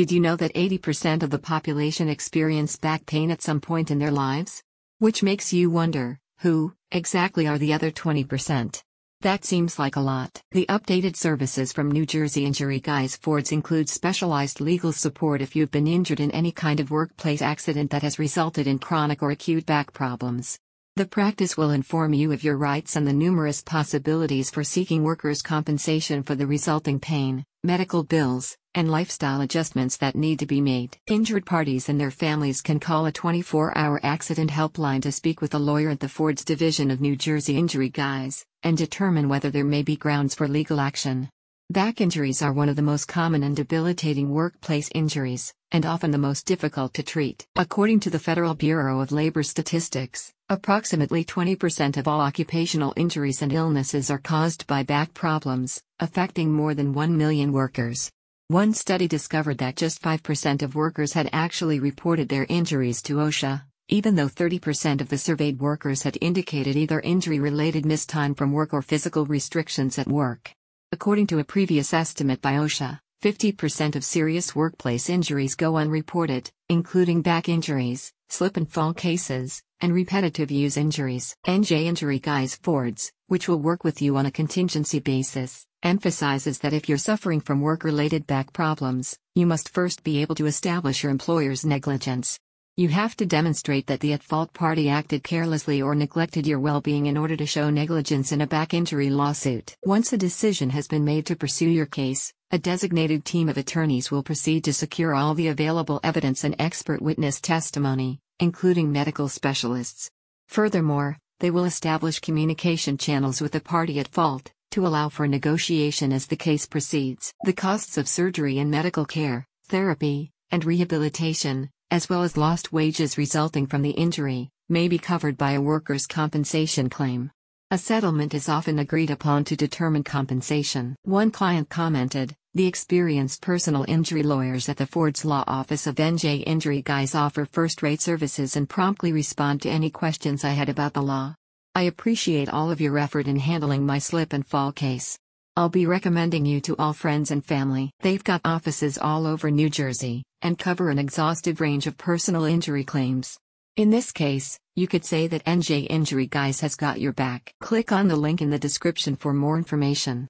Did you know that 80% of the population experience back pain at some point in their lives? Which makes you wonder, who, exactly are the other 20%? That seems like a lot. The updated services from New Jersey Injury Guys Fords include specialized legal support if you've been injured in any kind of workplace accident that has resulted in chronic or acute back problems. The practice will inform you of your rights and the numerous possibilities for seeking workers' compensation for the resulting pain, medical bills, and lifestyle adjustments that need to be made. Injured parties and their families can call a 24 hour accident helpline to speak with a lawyer at the Fords Division of New Jersey Injury Guys and determine whether there may be grounds for legal action. Back injuries are one of the most common and debilitating workplace injuries, and often the most difficult to treat. According to the Federal Bureau of Labor Statistics, approximately 20% of all occupational injuries and illnesses are caused by back problems, affecting more than 1 million workers. One study discovered that just 5% of workers had actually reported their injuries to OSHA, even though 30% of the surveyed workers had indicated either injury related missed time from work or physical restrictions at work. According to a previous estimate by OSHA, 50% of serious workplace injuries go unreported, including back injuries, slip and fall cases, and repetitive use injuries. NJ Injury Guys Fords, which will work with you on a contingency basis, emphasizes that if you're suffering from work related back problems, you must first be able to establish your employer's negligence. You have to demonstrate that the at fault party acted carelessly or neglected your well being in order to show negligence in a back injury lawsuit. Once a decision has been made to pursue your case, a designated team of attorneys will proceed to secure all the available evidence and expert witness testimony, including medical specialists. Furthermore, they will establish communication channels with the party at fault, to allow for negotiation as the case proceeds. The costs of surgery and medical care, therapy, and rehabilitation, as well as lost wages resulting from the injury, may be covered by a workers' compensation claim. A settlement is often agreed upon to determine compensation. One client commented, the experienced personal injury lawyers at the Fords Law Office of NJ Injury Guys offer first rate services and promptly respond to any questions I had about the law. I appreciate all of your effort in handling my slip and fall case. I'll be recommending you to all friends and family. They've got offices all over New Jersey and cover an exhaustive range of personal injury claims. In this case, you could say that NJ Injury Guys has got your back. Click on the link in the description for more information.